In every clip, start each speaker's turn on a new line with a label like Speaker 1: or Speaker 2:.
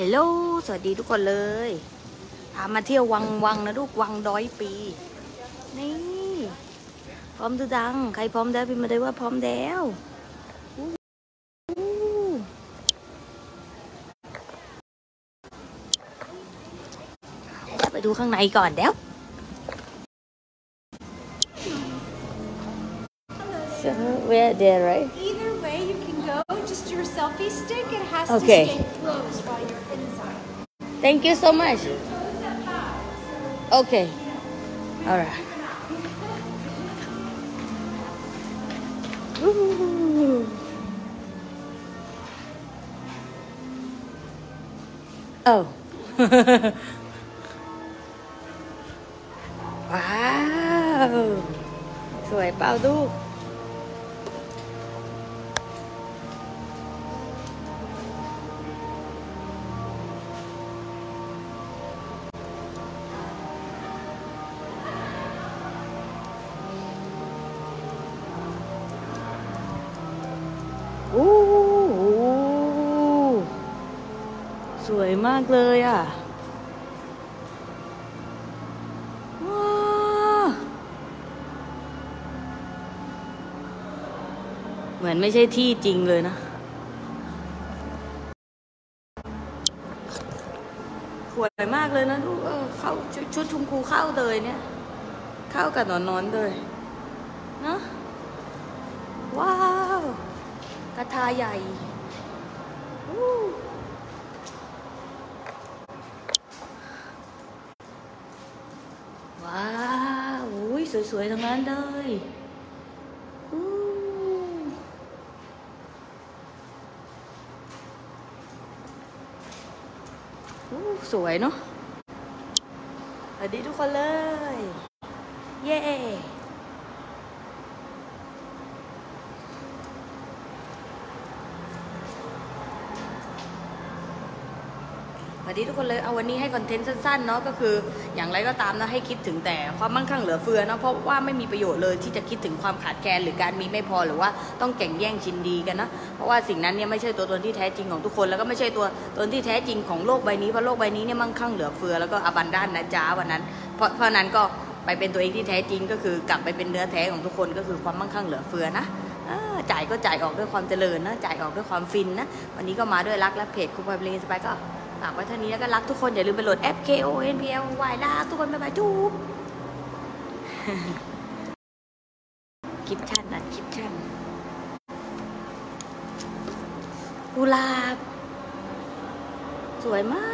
Speaker 1: ฮลโหลสวัสดีทุกคนเลย พามาเที่ยววังวังนะลูกวังร้อยปี นี่ พร้อมทุดัง ใครพร้อมแล้วพิมพ์มาเลยว่าพร้อมแล้วอู้เดี๋ยวไปดูข้างในก่อนเดี๋ยว So we're there right
Speaker 2: Either way you can go, just your selfie stick, it has
Speaker 1: Okay.
Speaker 2: to stay closed while you're inside.
Speaker 1: Thank you so much Okay alright Ooh. Oh ว้าว สวยเปล่าลูก มือนไม่ใช่ที่จริงเลยนะ สวยมากเลยนะลูกเออเข้าชุดชุดชมพูเข้าเลยเนี่ย เข้ากับนอนนอนเลยเนะว้าวกระทาใหญ่ว้าวสวยๆทั้งนั้นเลยอู้อู้ สวยเนาะสวัสดีทุกคนเลย เย้ วัสดีทุกคนเลยเอาวันนี้ให้คอนเทนต์สั้นๆเนาะก็คืออย่างไรก็ตามนะให้คิดถึงแต่ความมั่งคั่งเหลือเฟือเนาะเพราะว่าไม่มีประโยชน์เลยที่จะคิดถึงความขาดแคลนหรือการมีไม่พอหรือว่าต้องแข่งแย่งชินดีกันนะเพราะว่าสิ่งนั้นเนี่ยไม่ใช่ตัวตนที่แท้จริงของทุกคน แล้วก็ไม่ใช่ตัวตนที่แท้จริงของโลกใบนี้เพราะโลกใบนี้เนี่ยมั่งคั่งเหลือเฟือแล้วก็อบันดานนะจ้าวันนั้น เพราะเพราะนั้นก็ไปเป็นตัวเองที่แท้จริงก็คือกลับไปเป็นเนื้อแท้ของทุกคนก็คือความมั่งคั่งเหลือเฟือนะจ่ายก็จ่ายออกด้วยความเจริญนะจ่ายออกด้วยความฟินนะวันนี้ก็มาด้วยรักและเพจคุณพลอยเพลงสไปก็ ฝากไว้เท่านี้แล้วก็รักทุกคนอย่าลืมไปโหลดแอป K O N P L Y รักทุกคนบ๊ายบายจูบคลิปชั่นนะคลิปชั่นกุหลาบ สวยมาก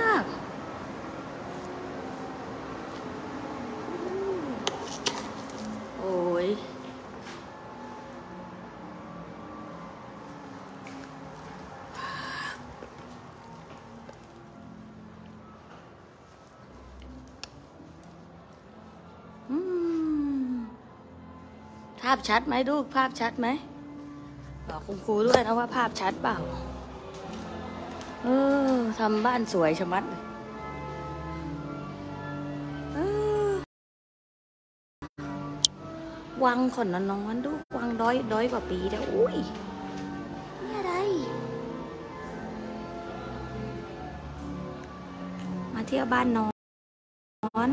Speaker 1: พชัดไหมลูกภาพชัดไหมบอกคุณครูด้วยนะว่าภาพชัดเปล่า เออทำบ้านสวยชะมัดเลยวังขอนนอนดูวังร้อยร้อยกว่าปีแล้วอุ้ยนี่อะไร มาเที่ยวบ้านนอน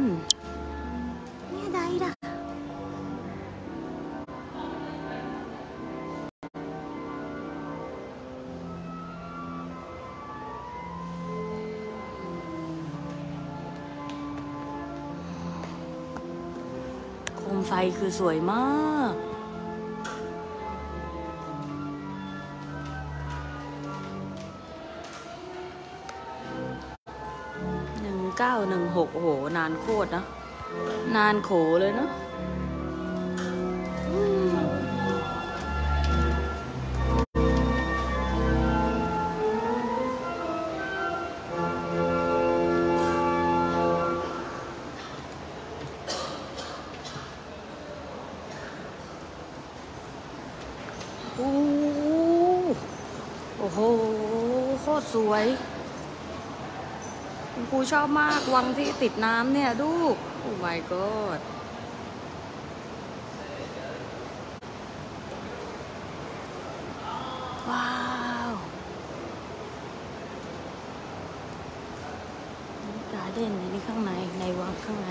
Speaker 1: คมไฟคือสวยมาก หนึ่งเก้าหนึ่งหกโอ้โห นานโคตรนะ นานโขเลยเนาะ วยคุณครูชอบมากวังที่ติดน้ำเนี่ยลูก โอ้ my god ว้าวเด่นอันนี้ข้างในในวังข้างใน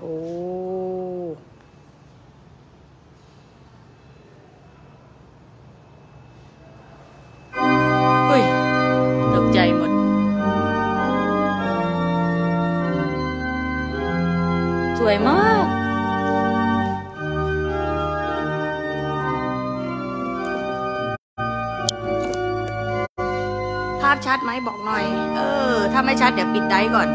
Speaker 1: โอ้เฮ้ยตกใจหมด สวยมาก ภาพชัดไหมบอกหน่อย เออ ถ้าไม่ชัดเดี๋ยวปิดได้ก่อน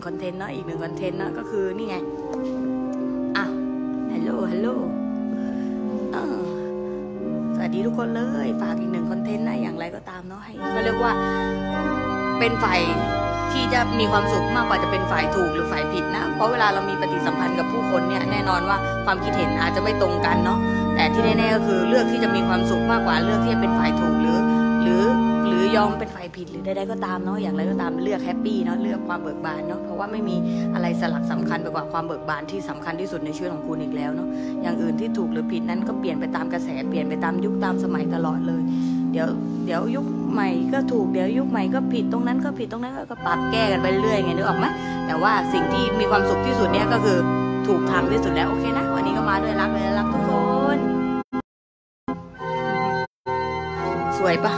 Speaker 1: งคอนเทนต์เนาะอีกหนึ่งคอนเทนต์เนาะก็คือนี่ไงอะฮัลโหลฮัลโหลเออสวัสดีทุกคนเลยฝากอีกหนึ่งคอนเทนต์นะอย่างไรก็ตามเนาะให้ก็เรียกว่าเป็นฝ่ายที่จะมีความสุขมากกว่าจะเป็นฝ่ายถูกหรือฝ่ายผิดนะ เพราะเวลาเรามีปฏิสัมพันธ์กับผู้คนเนี่ยแน่นอนว่าความคิดเห็นอาจจะไม่ตรงกันเนาะแต่ที่แน่ๆก็คือเลือกที่จะมีความสุขมากกว่าเลือกที่จะเป็นฝ่ายถูกหรือ หรือหรือยอมเป็นฝ่ายผิดหรือใดๆก็ตามเนาะอย่างไรก็ตามเลือกแฮปปี้เนาะเลือกความเบิกบานเนาะเพราะว่าไม่มีอะไรสลักสำคัญไปกว่าความเบิกบานที่สำคัญที่สุดในชีวิตของคุณอีกแล้วเนาะอย่างอื่นที่ถูกหรือผิดนั้นก็เปลี่ยนไปตามกระแสเปลี่ยนไปตามยุคตามสมัยตลอดเลย เดี๋ยวเดี๋ยวยุคใหม่ก็ถูกเดี๋ยวยุคใหม่ก็ผิดตรงนั้นก็ผิดตรงนั้นก็ปรับแก้กันไปเรื่อยไงนึกออกไหมแต่ว่าสิ่งที่มีความสุขที่สุดเนี่ยก็คือถูกทางที่สุดแล้วโอเคนะวันนี้ก็มาด้วยรักเลยรักทุกคน สวยปะ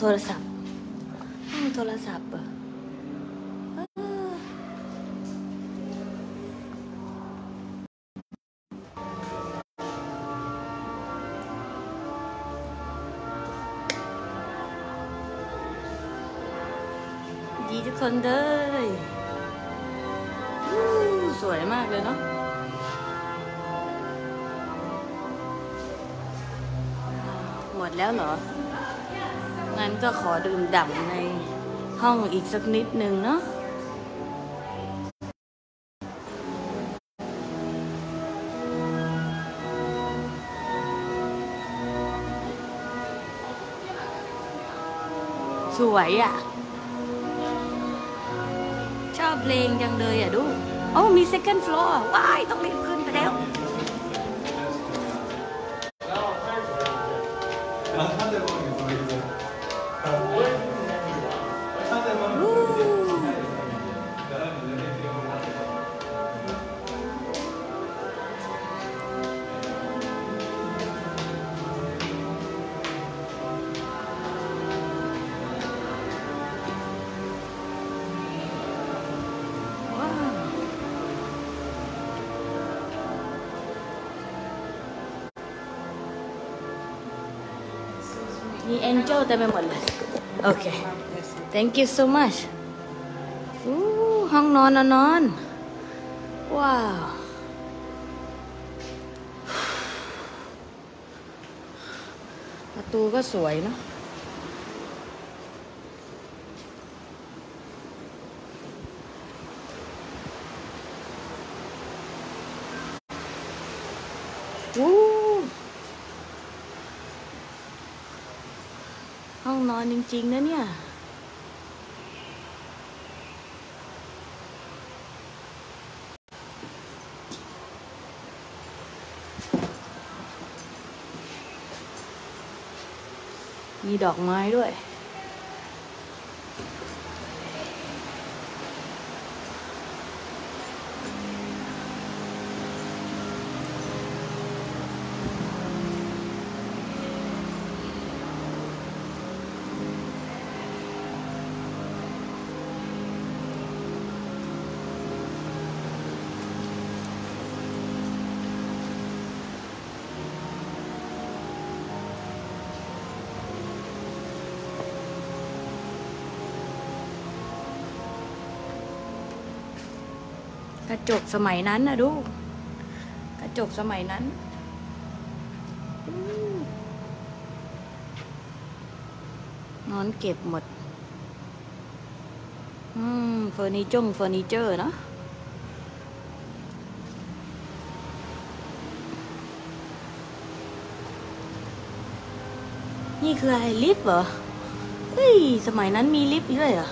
Speaker 1: ห้อง อีกสักนิดหนึ่งเนาะสวยอะ ชอบเพลงจังเลยอะดู โอ้มี second floor ว้าย ต้องรีบ เต็มไปหมดเลยโอเค thank you so much ห้องนนนอนนอน ว้าว ประตูก็สวยเนาะ อู้ห้องนอน จริงๆนะเนี่ยมีดอกไม้ด้วย จกสมัยนั้นนะดู กระจกสมัยนั้นนอนเก็บหมด อืมเฟอร์นิเจอร์เฟอร์นิเจอร์เนาะนี่คืออะไรลิฟต์เหรอ เฮ้ย สมัยนั้นมีลิฟต์ด้วยเหรอ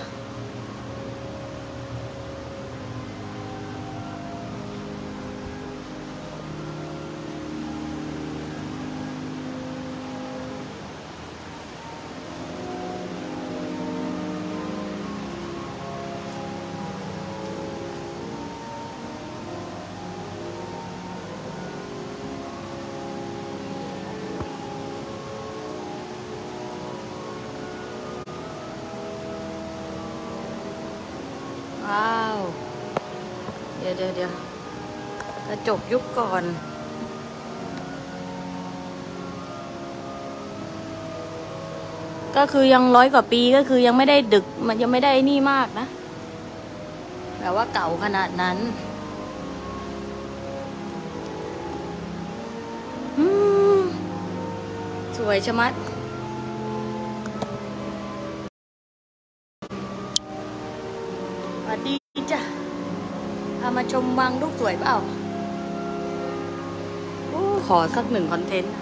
Speaker 1: ดี๋ยวเดี๋ยวเดี๋ยวกระจกยุคก่อนก็คือยังร้อยกว่าปีก็คือยังไม่ได้ดึกมันยังไม่ได้นี่มากนะแบบว่าเก่าขนาดนั้นสวยชะมัด ชมวังลูกสวยเปล่าโอ้ขอสักหนึ่งคอนเทนต์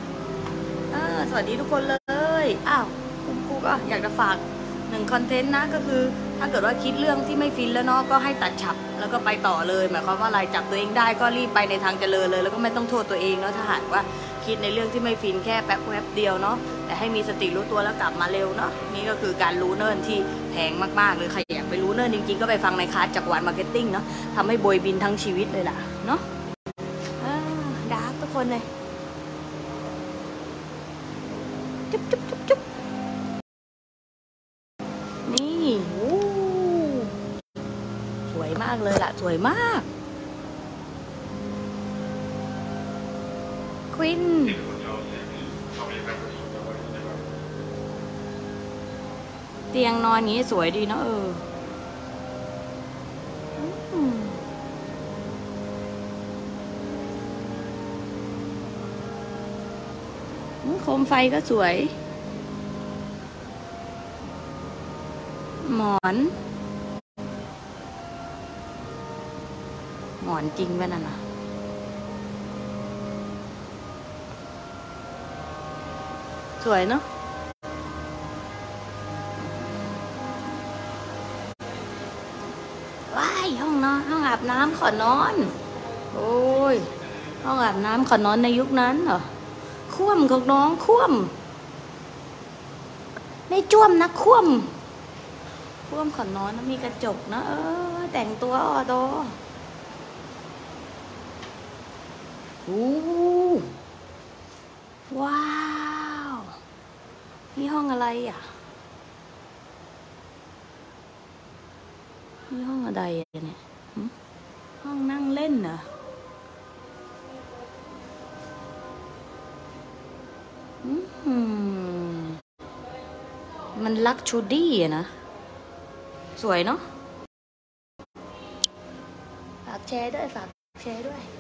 Speaker 1: อ่าสวัสดีทุกคนเลย อ้าวคุณครูก็อยากจะฝากหนึ่งคอนเทนต์นะก็คือถ้าเกิดว่าคิดเรื่องที่ไม่ฟินแล้วเนาะก็ให้ตัดฉับแล้วก็ไปต่อเลยหมายความว่าอะไรจับตัวเองได้ก็รีบไปในทางเจริญเลย แล้วก็ไม่ต้องโทษตัวเองเนาะถ้าหากว่าคิดในเรื่องที่ไม่ฟินแค่แป๊บแป๊บเดียวเนาะแต่ ให้มีสติรู้ตัวแล้วกลับมาเร็วเนาะนี่ก็คือการรู้เนิ่นที่แพงมากๆเลยใครอยากไปรู้เนิ่นจริงๆ ก็ไปฟังในคลาสจักรวาล marketing เนาะทำให้โบยบินทั้งชีวิตเลยล่ะเนาะอ่าดาร์กทุกคนเลยจุ๊บจุ๊บจุ๊บจุ๊บนี่สวยมากเลยล่ะ สวยมาก อนงนี้สวยดีเนอะเออโคมไฟก็สวย หมอน หมอนจริงป่ะนั่นน่ะสวยเนาะ อนห้องอาบน้ำขอนอน โอ้ยห้องอาบน้ำขอนอนในยุคนั้นเหรอค่ว่ำของน้องค่ว่ำไม่จ้วมนะค่ว่ำคว่ำขอนอนนะมีกระจกนะเออ แต่งตัวออดอโอ้ว้าวนี่ห้องอะไรอะนี่ห้องอะไรอะเนี่ย นั่งเล่นเหรอ มันลักชูดี้นะ สวยเนาะ ฝากแชร์ด้วย ฝากแชร์ด้วย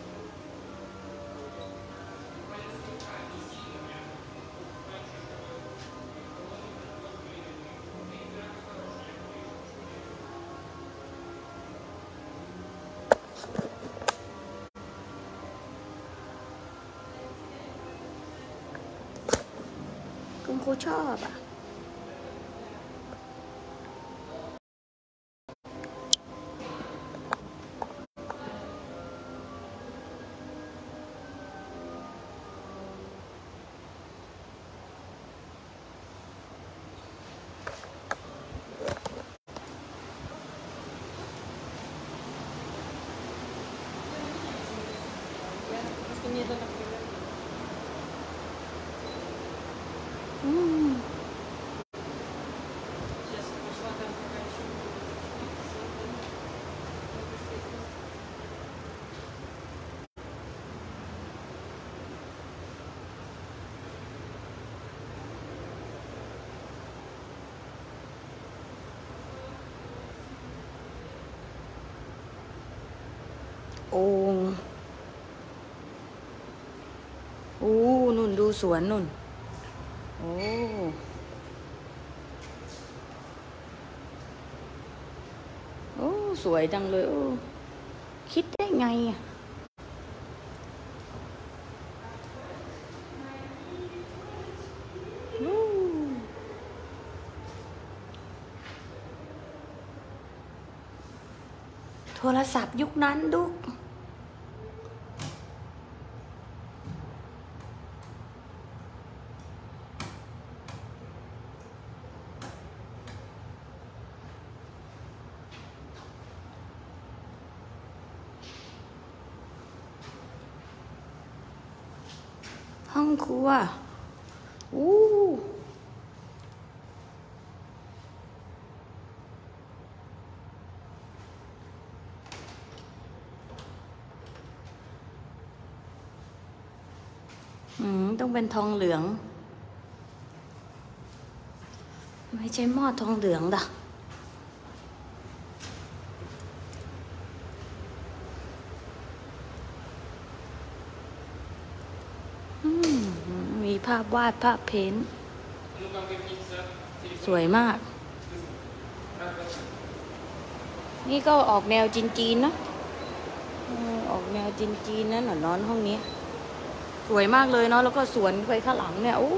Speaker 1: ชอบอะ สวนนุ่น โอ้โอ้สวยจังเลยคิดได้ไงโทรศัพท์ยุคนั้นดุก เป็นทองเหลือง ไม่ใช่หม้อทองเหลืองด่ะมีภาพวาดภาพเพ้น สวยมาก นี่ก็ออกแนวจีนๆเนอะออกแนวจีนๆนั่นนอนห้องนี้ สวยมากเลยเนาะแล้วก็สวนไปข้างหลังเนี่ยโอ้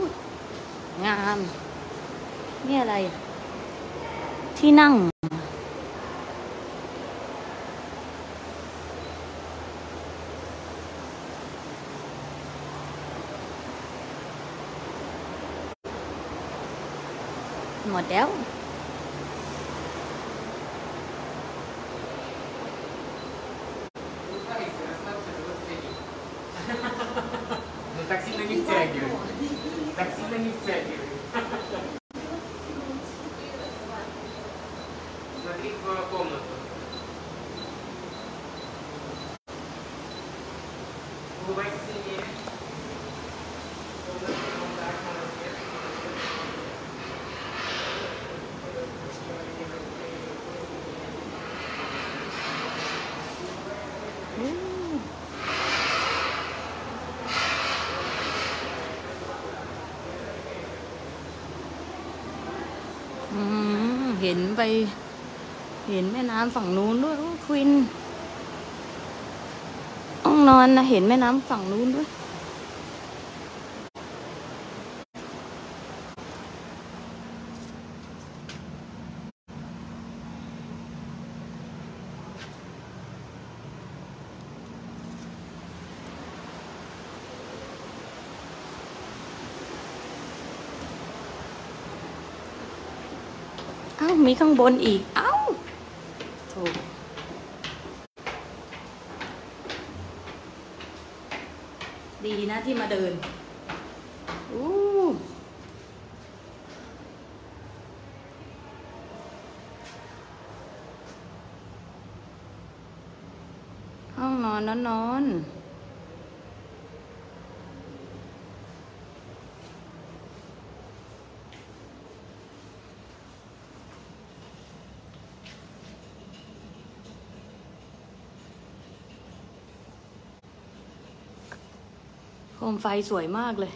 Speaker 1: งามนี่อะไร ที่นั่ง หมดแล้ว เห็นไป เห็นแม่น้ำฝั่งนู้นด้วยโอ้ควินห้องนอนนะเห็นแม่น้ำฝั่งนู้นด้วย มีข้างบนอีก เอ้าถูกดีนะที่มาเดิน อู้ห้องนอนนอนนอน ไฟสวยมากเลย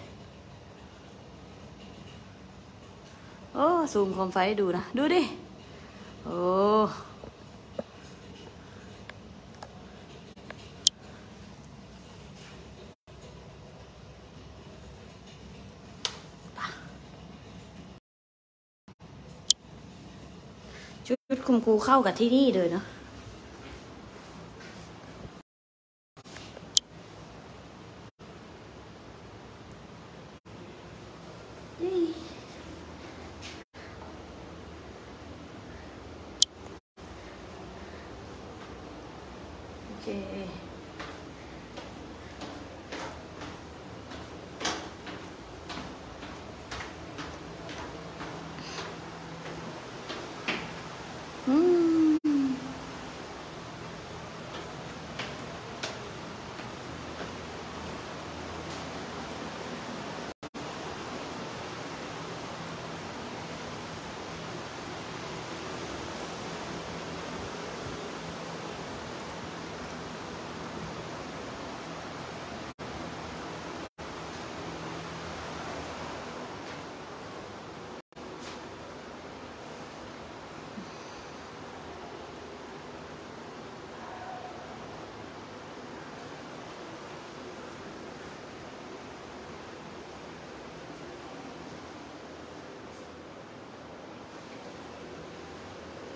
Speaker 1: โอ้ซูมโคมไฟให้ดูนะ ดูดิ โอ้ชุดคุณครูเข้ากับที่นี่เลยเนาะ โอเค อืม อ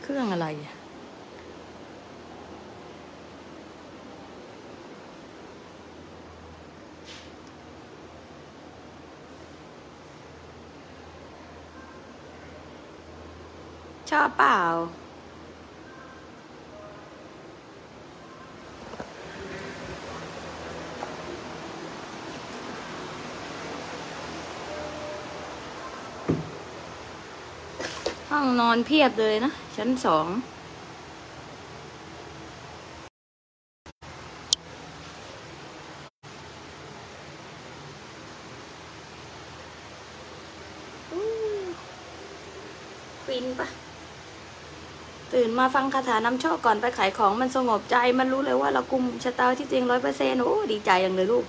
Speaker 1: เครื่องอะไร ชอบเปล่าห้องนอนเพียบเลยนะ ชั้นสองอู้ฟินปะตื่นมาฟังคาถานำโชคก่อนไปขายของมันสงบใจ มันรู้เลยว่าเรากุมชะตาที่จริงร้อยเปอร์เซ็นต์โอ้ดีใจอย่างเลยลูก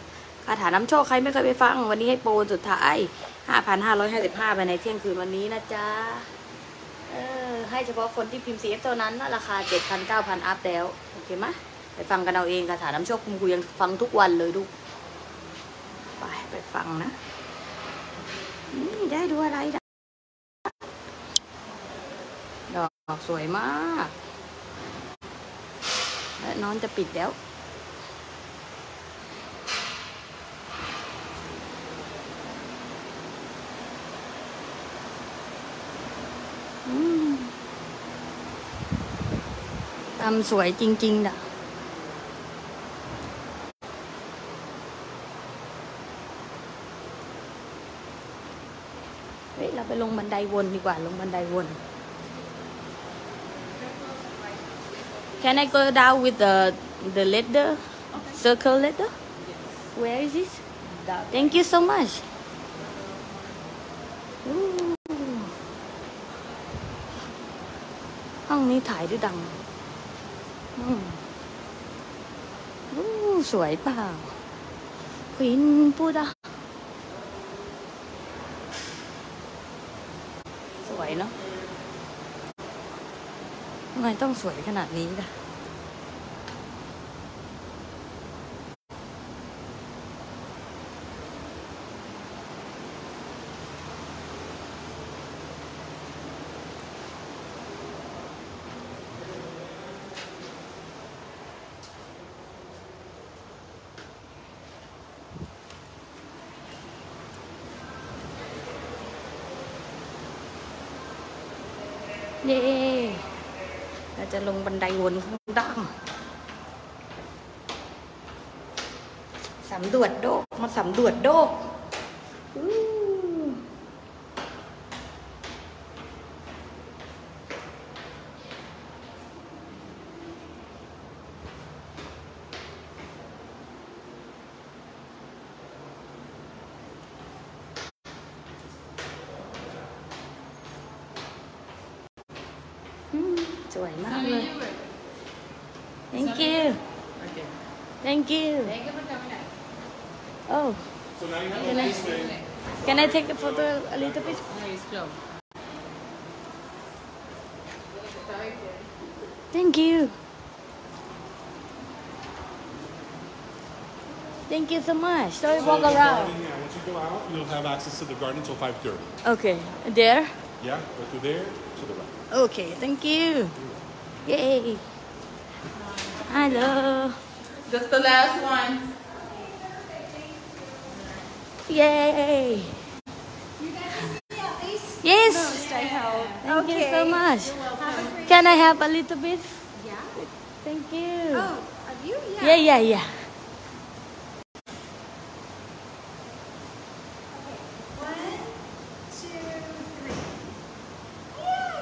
Speaker 1: คาถานำโชคใครไม่เคยไปฟัง วันนี้ให้โปรสุดท้ายห้าพันห้าร้อยห้าสิบห้าไปในเที่ยงคืนวันนี้นะจ๊ะเออ ให้เฉพาะคนที่พิมพ์ CF เท่านั้นนะราคา 7,000-9,000 อัพแล้ว โอเคไหมไปฟังกันเอาเองคาถาน้ำโชคคุณครูยังฟังทุกวันเลยลูกไปไปฟังนะนี่ได้ดูอะไรดดอกสวยมาก และนอนจะปิดแล้วำสวยจริงๆนะเฮ้ย เราไปลงบันไดวนดีกว่า ลงบันไดวน Can I go down with the the ladder circle ladder Where is this Thank you so much Ooh. ห้องนี้ถ่ายด้วยดังอืมอู้ สวยเปล่าควินพูดอะสวยเนาะทำไมต้องสวยขนาดนี้ล่ะ เย้เรา จะลงบันไดวนข้างล่างสำรวจโดกมาสำรวจโดก I take the photo a little bit thank you thank you so much so we
Speaker 3: So
Speaker 1: walk around
Speaker 3: garden, yeah, once you go out, you'll have access to the garden until 5.30.
Speaker 1: okay there
Speaker 3: Yeah, go through there, to the right.
Speaker 1: Okay, thank you. Yay. Hello.
Speaker 4: Just the last one.
Speaker 1: Yay.
Speaker 2: Yeah, at least
Speaker 1: Yes.
Speaker 2: most I hope.
Speaker 1: Thank you
Speaker 2: okay.
Speaker 1: so much.
Speaker 2: Have a great
Speaker 1: Can I have a little bit?
Speaker 2: Yeah.
Speaker 1: Thank you.
Speaker 2: Oh, of you? Yeah.
Speaker 1: Yeah, yeah, yeah.
Speaker 2: One, two, three.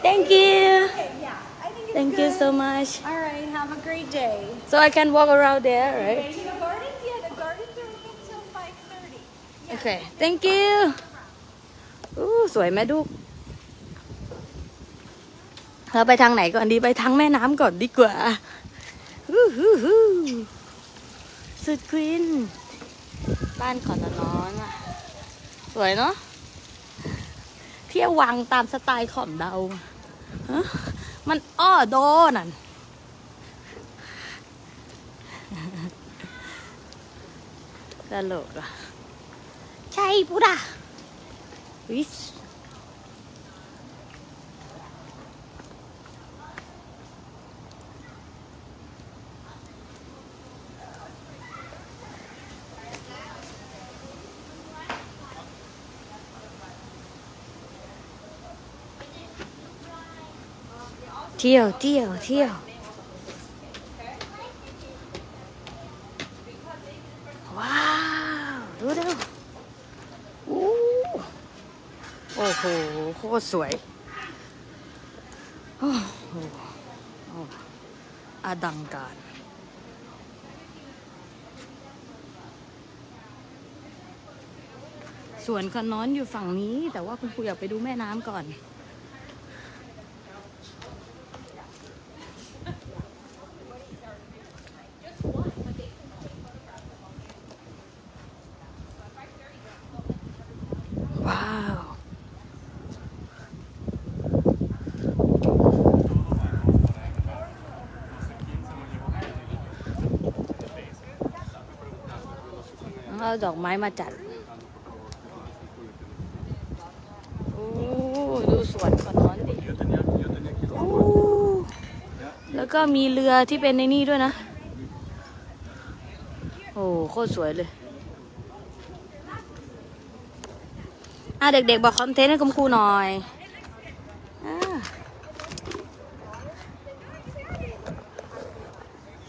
Speaker 1: Thank you.
Speaker 2: Okay, yeah. I think it's
Speaker 1: Thank
Speaker 2: good.
Speaker 1: you so much.
Speaker 2: All right, have a great day.
Speaker 1: So I can walk around there, right?
Speaker 2: To the gardens? Yeah, the gardens are open till 5.30.
Speaker 1: Okay. Thank you. อู้สวยไหมดูก เราไปทางไหนก่อนดีไปทางแม่น้ำก่อนดีกว่าสุดควินบ้านขอนนอนอะ สวยเนาะเที่ยววังตามสไตล์ของเรามันอ้อโดนั่นตลกอะใช่ปุ๊ดอะวิส เที่ยวเที่ยวเที่ยวว้าว ดูดูอู้โอ้โหโคตรสวยโอ้โหโอ้อดังการสวนขนอนอยู่ฝั่งนี้ แต่ว่าคุณครูอยากไปดูแม่น้ำก่อน เอาดอกไม้มาจัดโอ้ดูสวนขนอนดิโอ้แล้วก็มีเรือที่เป็นในนี่ด้วยนะ โอ้โคตรสวยเลยอะเด็กๆ บอกคอนเทนต์ให้คุณครูหน่อยอ่า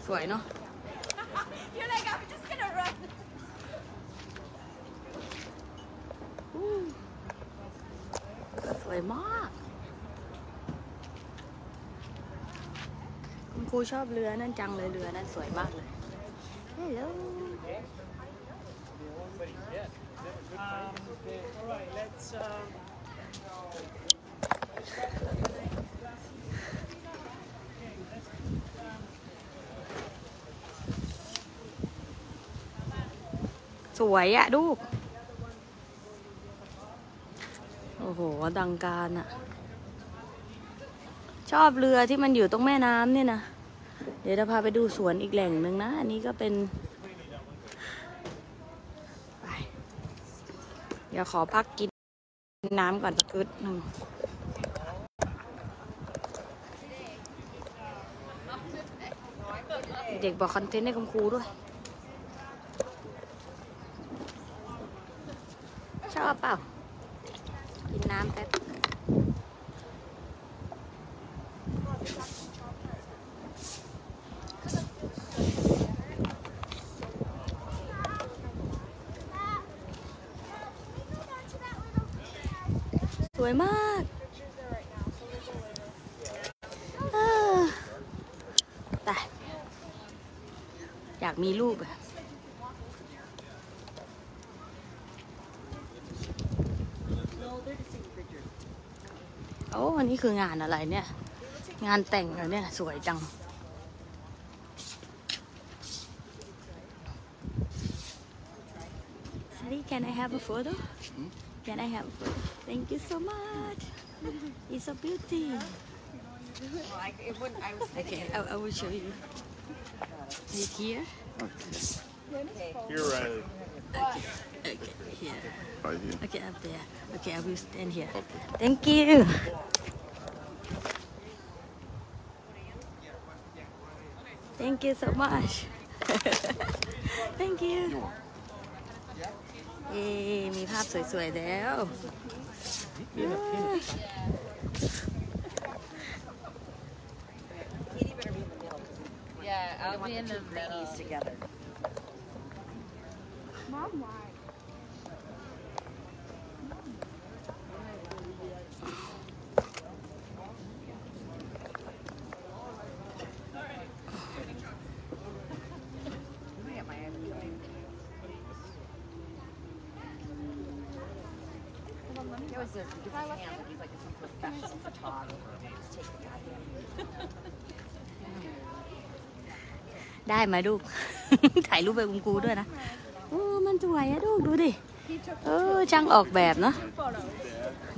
Speaker 1: สวยเนาะ
Speaker 2: You're like, I'm just gonna run.
Speaker 1: สวยมาก คุณครู ชอบเรือนั่นจังเลยเรือนั่นสวยมากเลยฮัลโหลสวยอะดูโอ้โห ดังการอะชอบเรือที่มันอยู่ตรงแม่น้ำเนี่ยนะ เดี๋ยวจะพาไปดูสวนอีกแหล่งหนึ่งนะ อันนี้ก็เป็นไปเดี๋ยวขอพักกินน้ำก่อนสักกึดหนึ่งเด็กบอกคอนเทนต์ให้คุณครูด้วย ชอบเปล่า กินน้ำแป๊บ สวยมากเออแต่อยากมีรูปอะ โอ้อันนี้คืองานอะไรเนี่ย งานแต่งเหรอเนี่ย สวยจัง Sorry, can I have a photo? Can I have a photo? Thank you so much. It's a beauty. Okay, I, I will show you. Is it here?
Speaker 3: You're right.
Speaker 1: Okay, here.
Speaker 3: Right here.
Speaker 1: Okay, up there. Okay, I will stand here. Thank you. Thank you so much. Thank you. เย้มีภาพสวยๆแล้ว
Speaker 4: Yeah, I'll be in the middle.
Speaker 5: together.
Speaker 2: Mom, why?
Speaker 1: ได้ไหมลูก ถ่ายรูปไปคุณครูด้วยนะโอ้มันสวยอะลูกดูดิเออช่างออกแบบเนาะ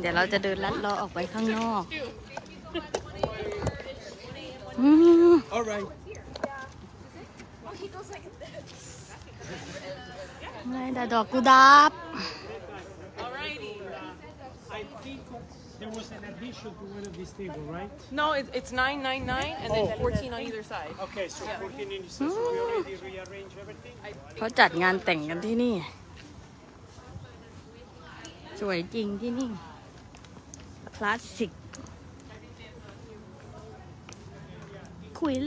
Speaker 1: เดี๋ยวเราจะเดินลัดเลาะออกไปข้างนอกอืม
Speaker 3: All right.
Speaker 1: ไงแต่ดอกกุดาบ
Speaker 6: I think there was an addition to one of these tables, right?
Speaker 4: No, it's, it's 999 and then 14 on either side.
Speaker 6: Okay, so 14 inches. So we already rearranged everything.
Speaker 1: เขาจัดงานแต่งกันที่นี่ สวยจริงที่นี่ คลาสสิก ควิน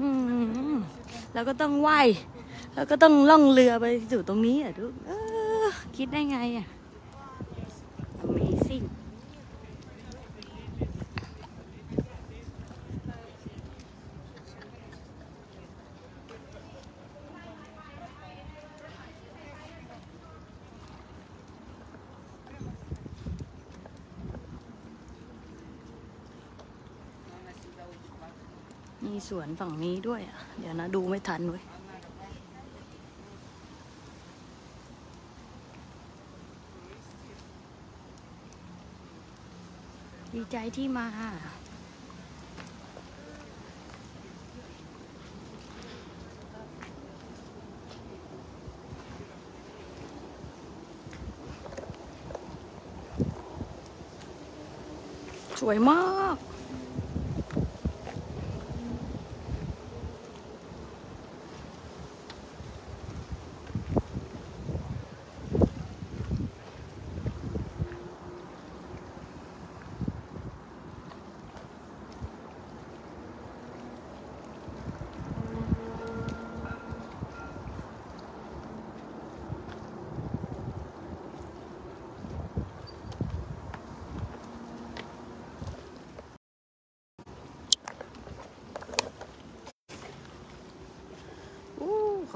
Speaker 1: อืมแล้วก็ต้องว่าย แล้วก็ต้องล่องเรือไปสู่ตรงนี้อะทุกคิดได้ไงอะ Amazing มีสวนฝั่งนี้ด้วยอะ เดี๋ยวนะดูไม่ทันเว้ย ดีใจที่มาสวยมาก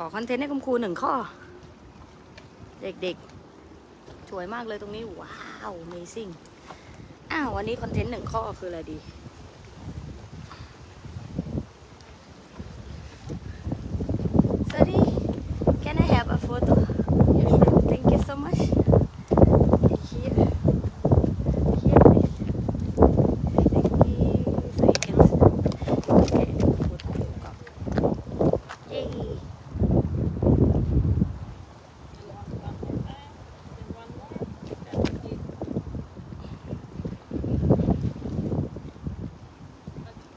Speaker 1: อคอนเทนต์ให้คุณครูหนึ่งข้อ เด็กๆสวยมากเลยตรงนี้ ว้าว Amazing อ้าววันนี้คอนเทนต์หนึ่งข้อคืออะไรดี สวัสดี Can I have a photo Thank you so much Here Here please Thank you So you can Okay, photo Yay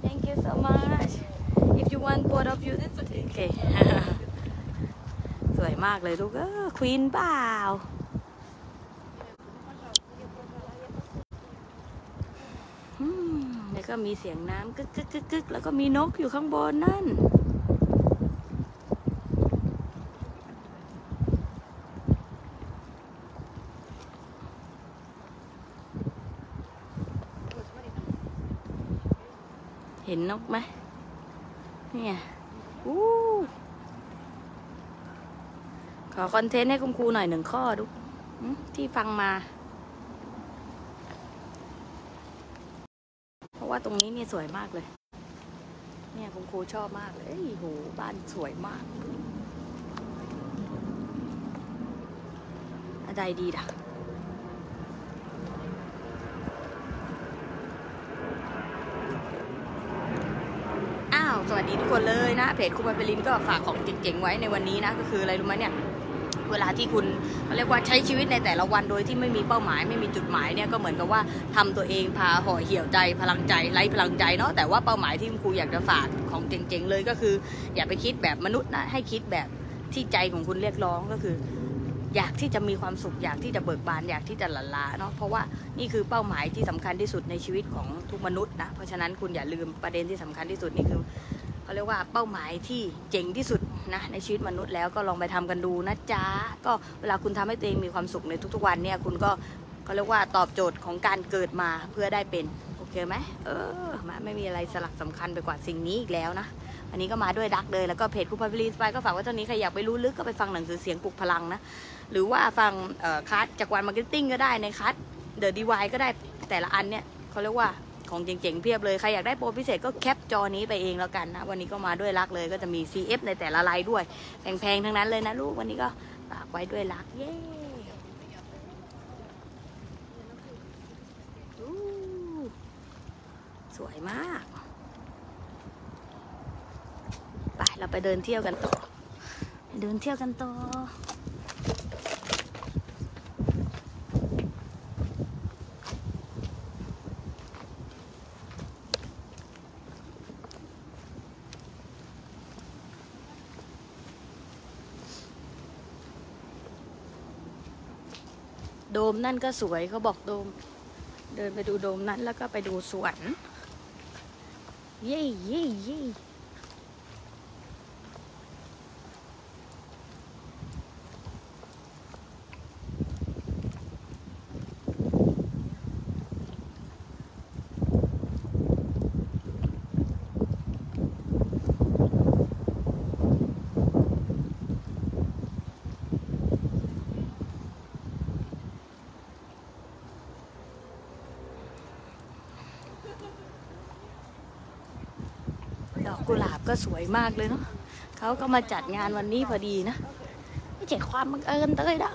Speaker 1: Thank you so much. If you want both of you, that's okay. สวยมากเลยลูกเออควีนเปล่าอืมแล้วก็มีเสียงน้ำกึกกึกกึกกึกแล้วก็มีนกอยู่ข้างบนนั่น เห็นนกไหมเนี่ยอู้ ขอคอนเทนต์ให้คุณครูหน่อยหนึ่งข้อดูที่ฟังมา เพราะว่าตรงนี้เนี่ยสวยมากเลย เนี่ยคุณครูชอบมากเลยเอ้โหบ้านสวยมาก อะไรดีด่ะอ้าวสวัสดีทุกคนเลยนะ เพจคุณมาเปรินก็ฝากของเจ๋งๆไว้ในวันนี้นะ ก็คืออะไรรู้ไหมเนี่ย เวลาที่คุณเขาเรียกว่าใช้ชีวิตในแต่ละวันโดยที่ไม่มีเป้าหมาย ไม่มีจุดหมายเนี่ยก็เหมือนกับว่าทำตัวเองพาห่อเหี่ยวใจพลังใจไร้พลังใจเนาะแต่ว่าเป้าหมายที่คุณครูอยากจะฝากของเจ๋งๆเลยก็คือ อย่าไปคิดแบบมนุษย์นะให้คิดแบบที่ใจของคุณเรียกร้องก็คืออยากที่จะมีความสุขอยากที่จะเบิกบานอยากที่จะหลั่นลาเนาะเพราะว่านี่คือเป้าหมายที่สำคัญที่สุดในชีวิตของทุกมนุษย์นะเพราะฉะนั้นคุณอย่าลืมประเด็นที่สำคัญที่สุดนี่คือเขาเรียกว่าเป้าหมายที่เจ๋งที่สุด นะในชีวิตมนุษย์แล้วก็ลองไปทำกันดูนะจ๊ะก็เวลาคุณทำให้ตัวเองมีความสุขในทุกๆวันเนี่ยคุณก็เขาเรียกว่าตอบโจทย์ของการเกิดมาเพื่อได้เป็นโอเคไหมเออมาไม่มีอะไรสลักสำคัญไปกว่าสิ่งนี้อีกแล้วนะอันนี้ก็มาด้วยดักเลยแล้วก็เพจคุณพาวิลีสไปก็ฝากไว้เท่านี้ใครอยากไปรู้ลึกก็ไปฟังหนังสือเสียงปลุกพลังนะหรือว่าฟังคัสจากวันมาร์เก็ตติ้งก็ได้ในคัสเดอะดีวก็ได้แต่ละอันเนี่ยเขาเรียกว่า ของเจ๋งๆเพียบเลย ใครอยากได้โปรพิเศษก็แคปจอนี้ไปเองแล้วกันนะ วันนี้ก็มาด้วยรักเลยก็จะมี CF ในแต่ละลน์ด้วยแพงๆทั้งนั้นเลยนะลูกวันนี้ก็ฝากไว้ด้วยรักเย้สวยมากไปเราไปเดินเที่ยวกันต่อเดินเที่ยวกันต่อ นั่นก็สวยเขาบอกโดม เดินไปดูโดมนั้นแล้วก็ไปดูสวน เย่เย่เย่ดอ ก็สวยมากเลยเนาะเขาก็มาจัดงานวันนี้พอดีนะไม่ใช่ความบังเอิญเต้ยนะ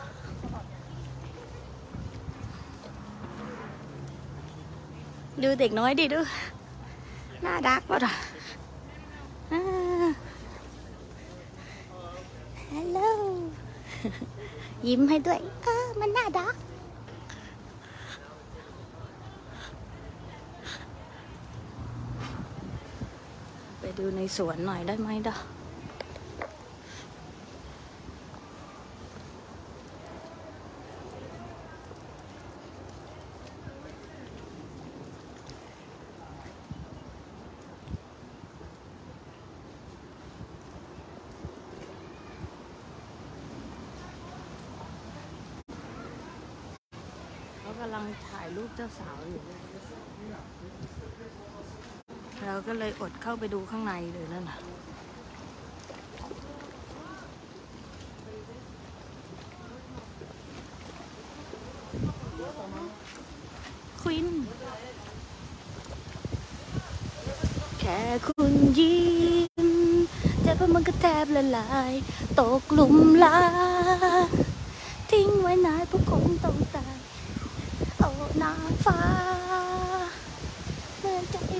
Speaker 1: ดูเด็กน้อยดิดูน่ารักป่ะล่ะ ฮัลโหล ยิ้มให้ด้วย เออ มันน่ารัก ไปดู ในสวนหน่อยได้ไหมดะเขากำลังถ่ายรูปเจ้าสาวอยู่ เรา ก็เลยอดเข้าไปดูข้างในเลยนั่นน่ะควิน แค่คุณยิ้มใจพมันก็แทบละลาย ตกหลุมรักทิ้งไว้นานพวกคงต้องตาย เอานางฟ้า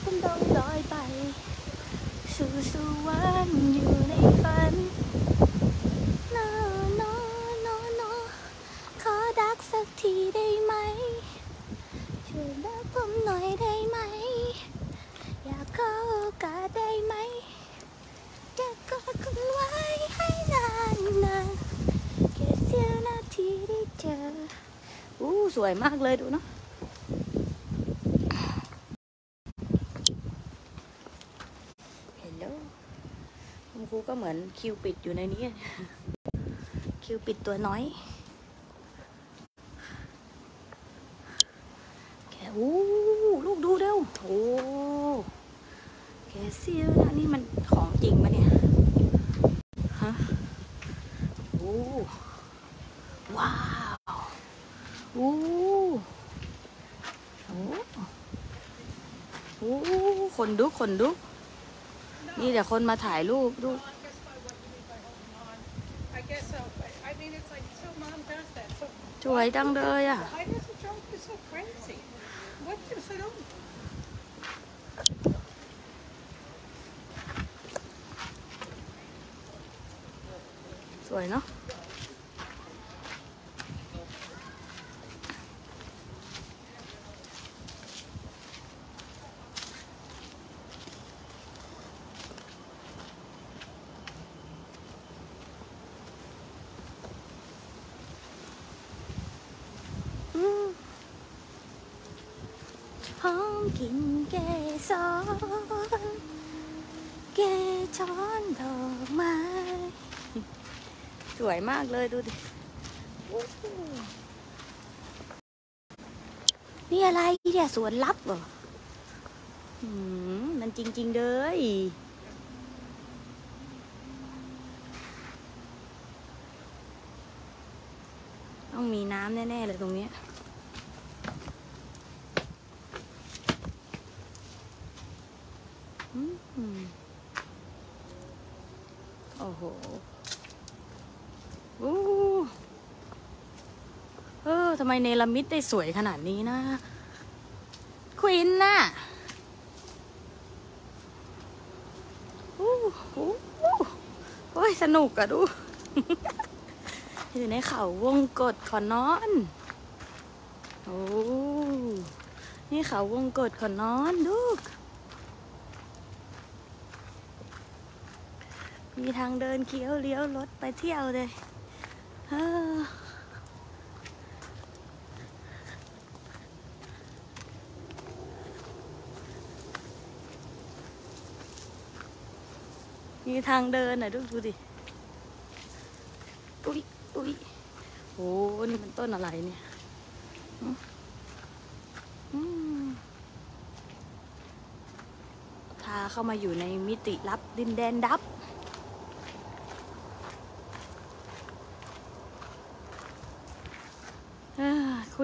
Speaker 1: ผมต้องลอยไป สู่สวรรค์อยู่ในฝันโนโนโนโนขอดักสักทีได้ไหม ช่วยรักผมหน่อยได้ไหม อยากขอโอกาสได้ไหมจะกอดคุณไว้ให้นานนานแค่เสี้ยวนาทีได้เจออู้สวยมากเลยดูเนาะ เห็นแล้วคุณครูก็เห มือนคิวปิดอยู่ในนี้ คิวปิดตัวน้อยแค่อู้ลูกดูเร็วโอ้แกเซียวนะนี่มันของจริงปะเนี่ย ฮะโอ้ว้าวโอ้โอ้โอ้คนดุคนดุนี่เดี๋ยวคนมาถ่ายรูปดู
Speaker 6: I guess so, but I mean, it's like, so mom does that, so
Speaker 1: สวยจังเลยอะ
Speaker 6: why does the joke is so crazy? What does it own?
Speaker 1: สวยเนาะอืมหอมกลิน เกสรเกช้อนดอกไม้สวยมากเลยดูดินี่อะไรเนี่ยสวนลับเหรอมันจริง ๆเลยต้องมีน้ำแน่ ๆ เลยตรงเนี้ยอืม โอ้โหโอ้เออทำไมเนลมิดได้สวยขนาดนี้นะ ควินน่ะโอ้โหโอ้ย สนุกอะดูอยู่ในเขาวงกฏขอนอน โอ้ นี่เขาวงกฏขอนอนดูก มีทางเดินเคี้ยวเลี้ยวรถไปเที่ยวเลยมีทางเดินน่ะดูดูดิอุ้ยอุ้ยโอ้นี่มันต้นอะไรเนี่ยพาเข้ามาอยู่ในมิติลับดินแดนดับ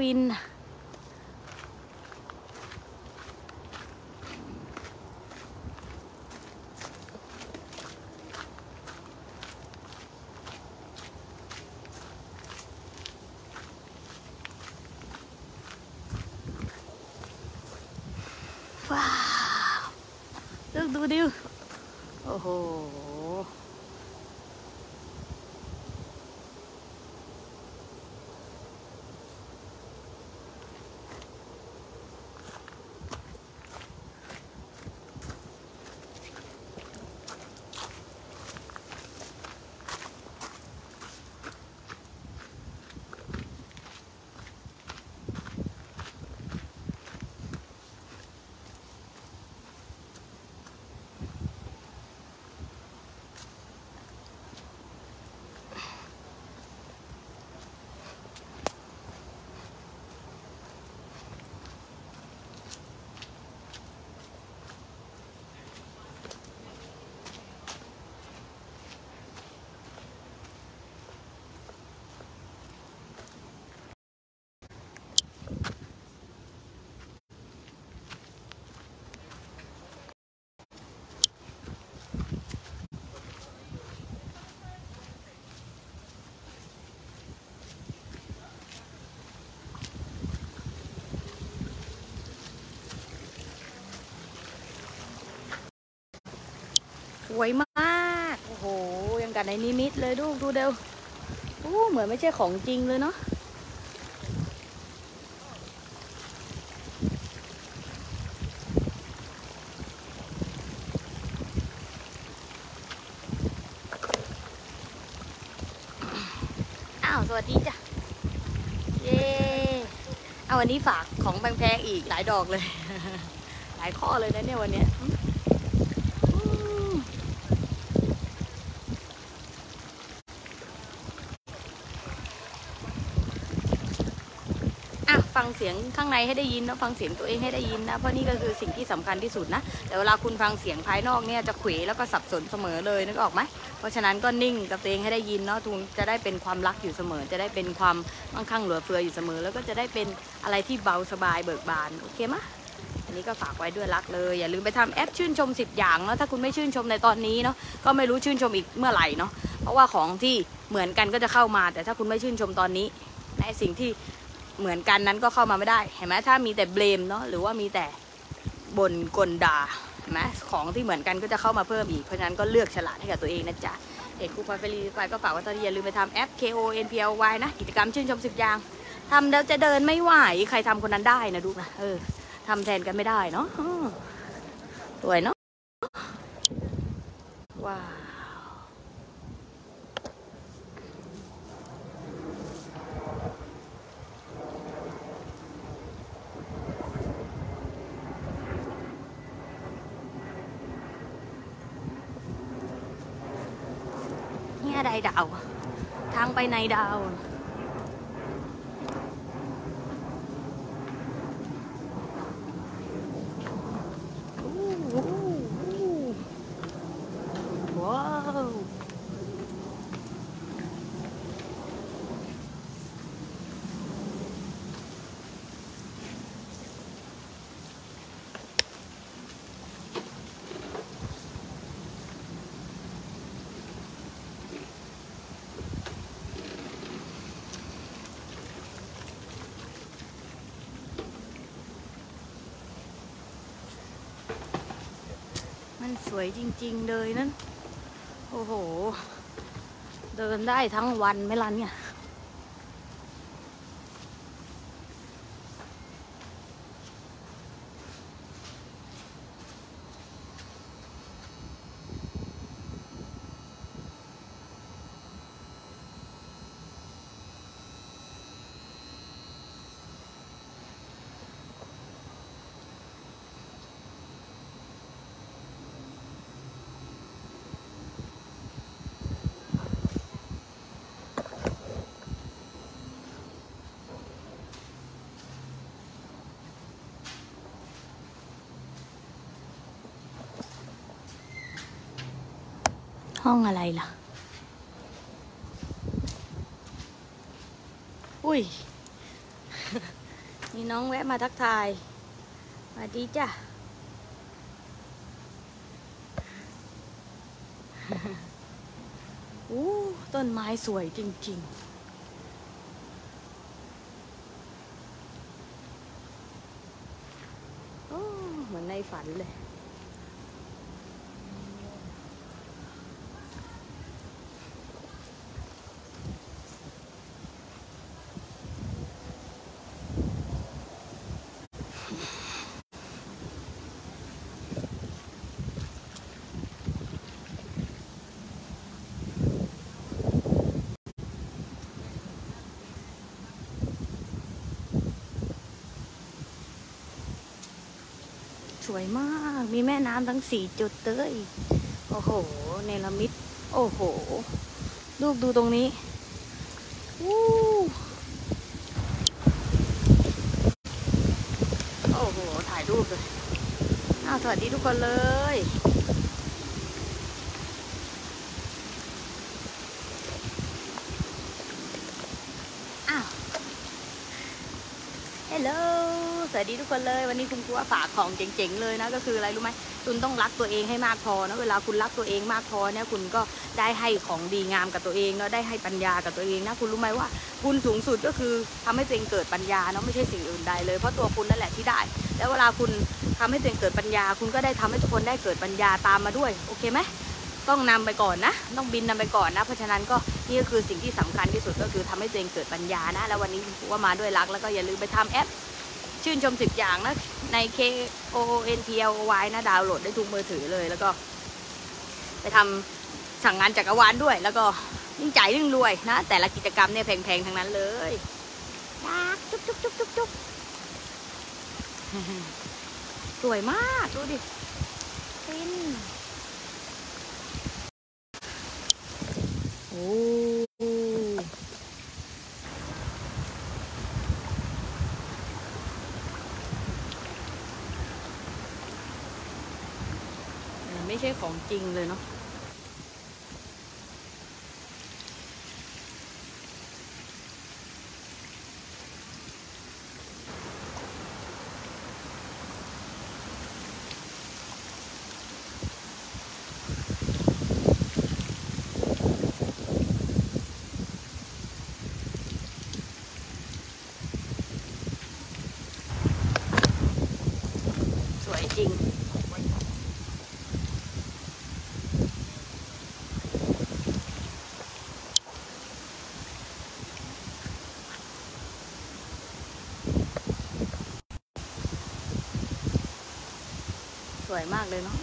Speaker 1: ควีนว้าวดูดูดิวโอ้โห ส วยมากโอ้โหยังกันในนิมิตเลยดูดูเดียวโอ้เหมือนไม่ใช่ของจริงเลยเนาะอ้าวสวัสดีจ้ะเย้เอาวันนี้ฝากของแพงๆอีกหลายดอกเลย หลายข้อเลยนะเนี่ยวันเนี้ย อะฟังเสียงข้างในให้ได้ยินนะฟังเสียงตัวเองให้ได้ยินนะเพราะนี่ก็คือสิ่งที่สำคัญที่สุดนะแต่เวลาคุณฟังเสียงภายนอกเนี่ยจะขวแล้วก็สับสนเสมอเลยนึกออกไหมเพราะฉะนั้นก็นิ่งกับตัวเองให้ได้ยินเนาะทุงจะได้เป็นความรักอยู่เสมอ จะได้เป็นความมั่งคั่งเหลือเฟืออยู่เสมอ แล้วก็จะได้เป็นอะไรที่เบาสบายเบิกบานโอเคไหมอันนี้ก็ฝากไว้ด้วยรักเลย อย่าลืมไปทำแอปชื่นชม 10 อย่างเนาะถ้าคุณไม่ชื่นชมในตอนนี้เนาะก็ไม่รู้ชื่นชมอีกเมื่อไหร่เนาะเพราะว่าของที่เหมือนกันก็จะเข้ามา แต่ถ้าคุณไม่ชื่นชมตอนนี้ในสิ่งที่ เหมือนกันนั้นก็เข้ามาไม่ได้เห็นไหมถ้ามีแต่เบลมเนาะหรือว่ามีแต่บ่นกลด่าเห็นไหมของที่เหมือนกันก็จะเข้ามาเพิ่มอีกเพราะฉะนั้นก็เลือกฉลาดให้กับตัวเองนะจ๊ะเอกครูพาเฟรีไปก็ฝากว่าตอนนี้อย่าลืมไปทำแอป KO NPLY นะ กิจกรรมชื่นชมสิบอย่างทำแล้วจะเดินไม่ไหวใครทำคนนั้นได้นะดูนะเออทำแทนกันไม่ได้เนาะอืมสวยเนาะว้าว นี่อะไรดาว ทางไป ในดาว อู้หูว้าว มันส วยจริง ๆ เลยนั่น โอ้โห เดินได้ทั้งวันไม่ลันเนี่ย องอะไรล่ะ อุ้ยมีน้องแวะมาทักทายสวัสดีจ้ะ อู้ ต้นไม้สวยจริงๆโอ้เหมือนในฝันเลย วยมาก มีแม่น้ำทั้งสี่จุดเต้ยโอ้โห เนลมิด โอ้โห ลูกดูตรงนี้วู้โอ้โห ถ่ายรูปเลยอ้าวสวัสดีทุกคนเลย อ้าว ฮัลโหล สวัส ดีทุกคนเลย วันนี้คุณครูว่าฝากของเจ๋งๆเลยนะก็คืออะไรรู้ไหมคุณต้องรักตัวเองให้มากพอนะเวลาคุณรักตัวเองมากพอเนี่ยคุณก็ได้ให้ของดีงามกับตัวเองเนาะได้ให้ปัญญากับตัวเองนะคุณรู้ไหมว่าคุณสูงสุดก็คือทำให้ตัวเองเกิดปัญญาเนาะไม่ใช่สิ่งอื่นใดเลยเพราะตัวคุณนั่นแหละที่ได้ แล้วเวลาคุณทำให้ตัวเองเกิดปัญญา คุณก็ได้ทำให้ทุกคนได้เกิดปัญญาตามมาด้วยโอเคไหมต้องนำไปก่อนนะ ต้องบินนำไปก่อนนะ เพราะฉะนั้นก็นี่ก็คือสิ่งที่สำคัญที่สุดก็คือทำให้ตัวเองเกิดปัญญานะ แล้ววันนี้คุณครูว่ามาด้วยรักแล้วก็อย่าลืมไปทำแอป ชื่นชมสิบอย่างนะ ใน K O N T L Y นะ ดาวน์โหลดได้ทุกมือถือเลย แล้วก็ ไปทำสั่งงานจักรวาลด้วย แล้วก็ยิ่งจ่ายยิ่งรวยนะ แต่ละกิจกรรมเนี่ยแพงๆ ทั้งนั้นเลยรักจุ๊บจุ๊บจุ๊บจุ๊บจุ๊บสวยมาก ดูดิฟินโอ้ ไม่ใช่ของจริงเลยเนาะ วยมากเลยเนาะ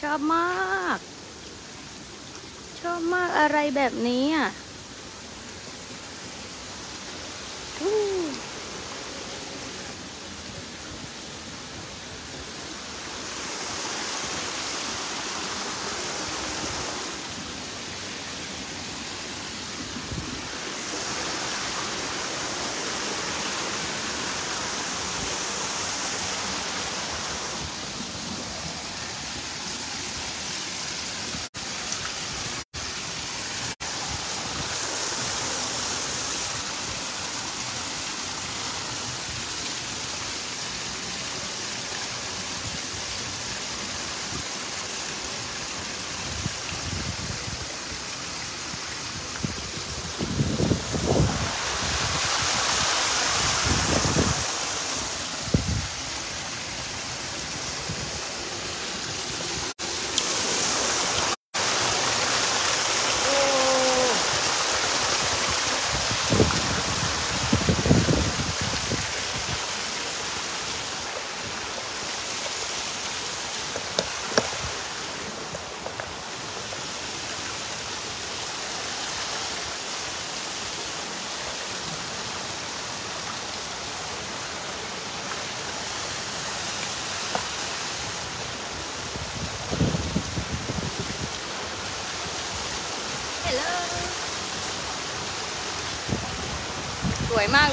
Speaker 1: ชอบมาก ชอบมากอะไรแบบนี้อะ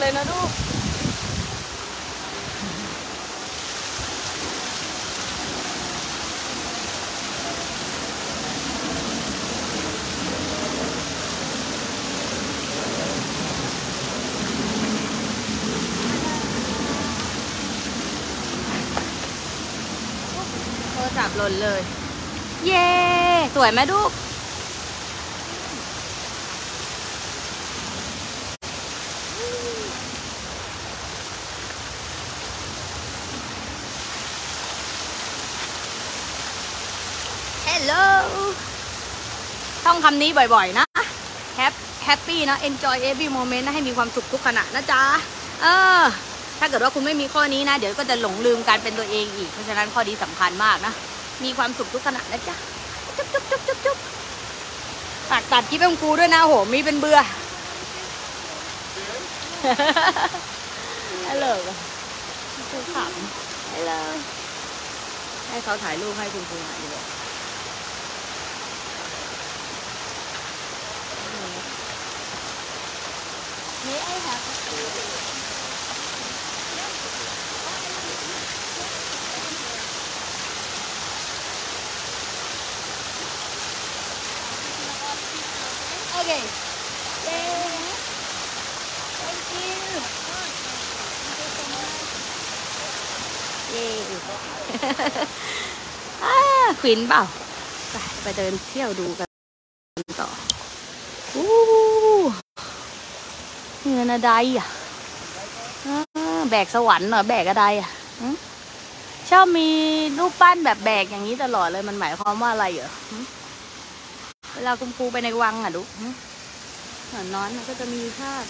Speaker 1: เลยนะลูกโทรศัพท์หล่นเลย เย้ สวยไหมลูก นี้บ่อยๆนะ Hap- Happy นะ Enjoy every moment นะให้มีความสุขทุกขณะนะจ๊ะ เออ ถ้าเกิดว่าคุณไม่มีข้อนี้นะ เดี๋ยวก็จะหลงลืมการเป็นตัวเองอีก เพราะฉะนั้นข้อนี้สำคัญมากนะ มีความสุขทุกขณะนะจ๊ะ จุ๊บจุ๊บจุ๊บจุ๊บจุ๊บฝากตัดคลิปให้คุณครูด้วยนะโห มีเป็นเบื่อฮัลโหลครูขำฮัลโหลให้เขาถ่ายรูปให้คุณครูหน่อยดีกว่า May I have a Okay. Yeah. Thank you. Thank you so much. เย้อ่าขวินเปล่า ไปไปเดินเที่ยวดูกันต่ออู้เงิน อะไรอะแบกสวรรค์เหรอแบกอะไรอะชอบมีรูปปั้นแบบแบกอย่างนี้ตลอดเลยมันหมายความว่าอะไรเหรอเวลาคุณครูไปในวังอะดูหอนนอนมันก็จะมีภาพ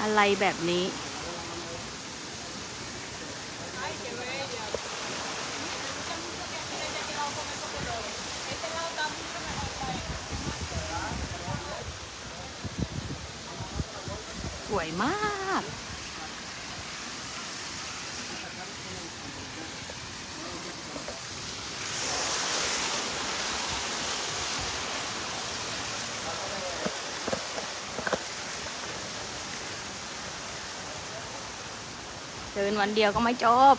Speaker 1: อะไรแบบนี้ มากเดินวันเดียวก็ไม่จบ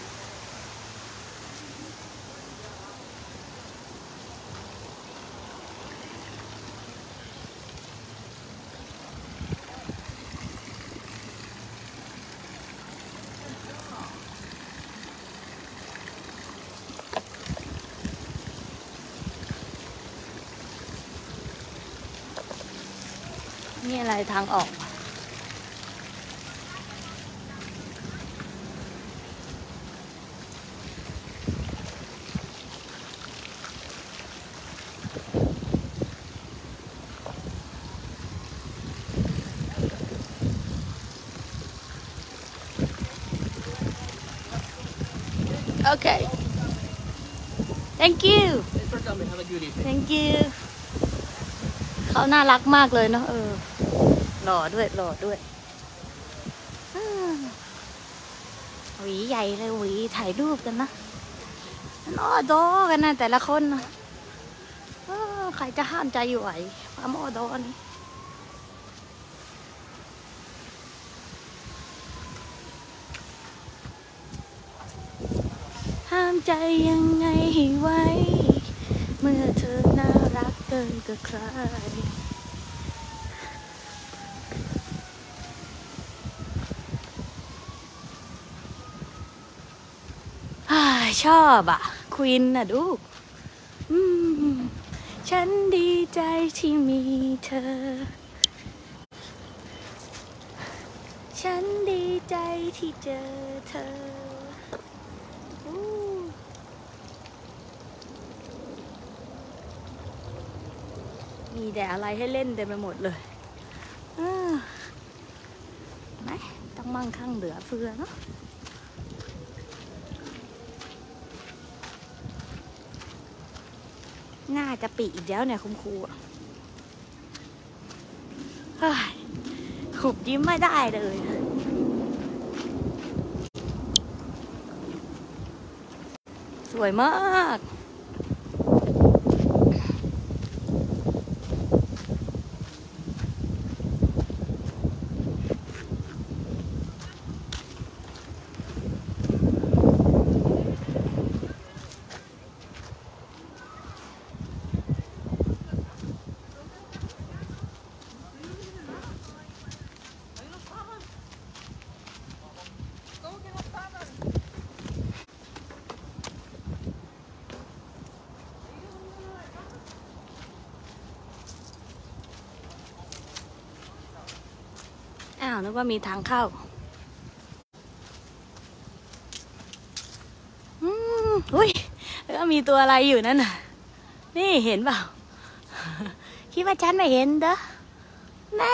Speaker 1: ทางออก Okay. Thank you. Thank you. เขาน่ารักมากเลยเนาะเออ ล่อด้วยหล่อด้วยหวีใหญ่เลยหวีถ่ายรูปกันนะนอดอกันนะแต่ละคนนะใครจะห้ามใจอยู่ไหวความอดอนี่ห้ามใจยังไงให้ไหวเมื่อเธอน่ารักเกินกับใคร อ่า ชอบอะควินน่ะลูกฉันดีใจที่มีเธอ ฉันดีใจที่เจอเธอ มีแต่อะไรให้เล่นเต็มไปหมดเลยไหมต้องมั่งคั่งเหลือเฟือเนาะ น่าจะปีอีกแล้วเนี่ยคุณครูอะเฮ้ยขุบยิ้มไม่ได้เลยสวยมาก อ กว่ามีทางเข้าอืมอุ้ยแล้วก็มีตัวอะไรอยู่นั่นน่ะ นี่เห็นเปล่า คิดว่าฉันไม่เห็นเด้อแน่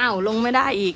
Speaker 1: อ้าวลงไม่ได้อีก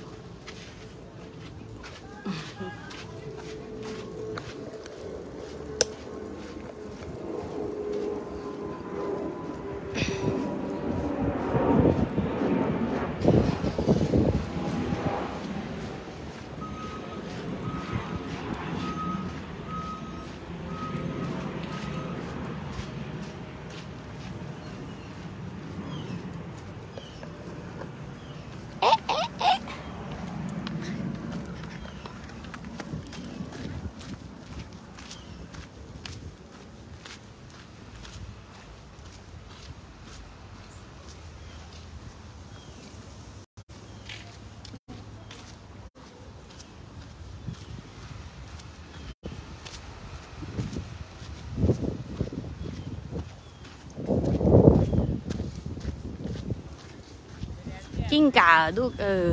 Speaker 1: กิ้งก่าลูกเออ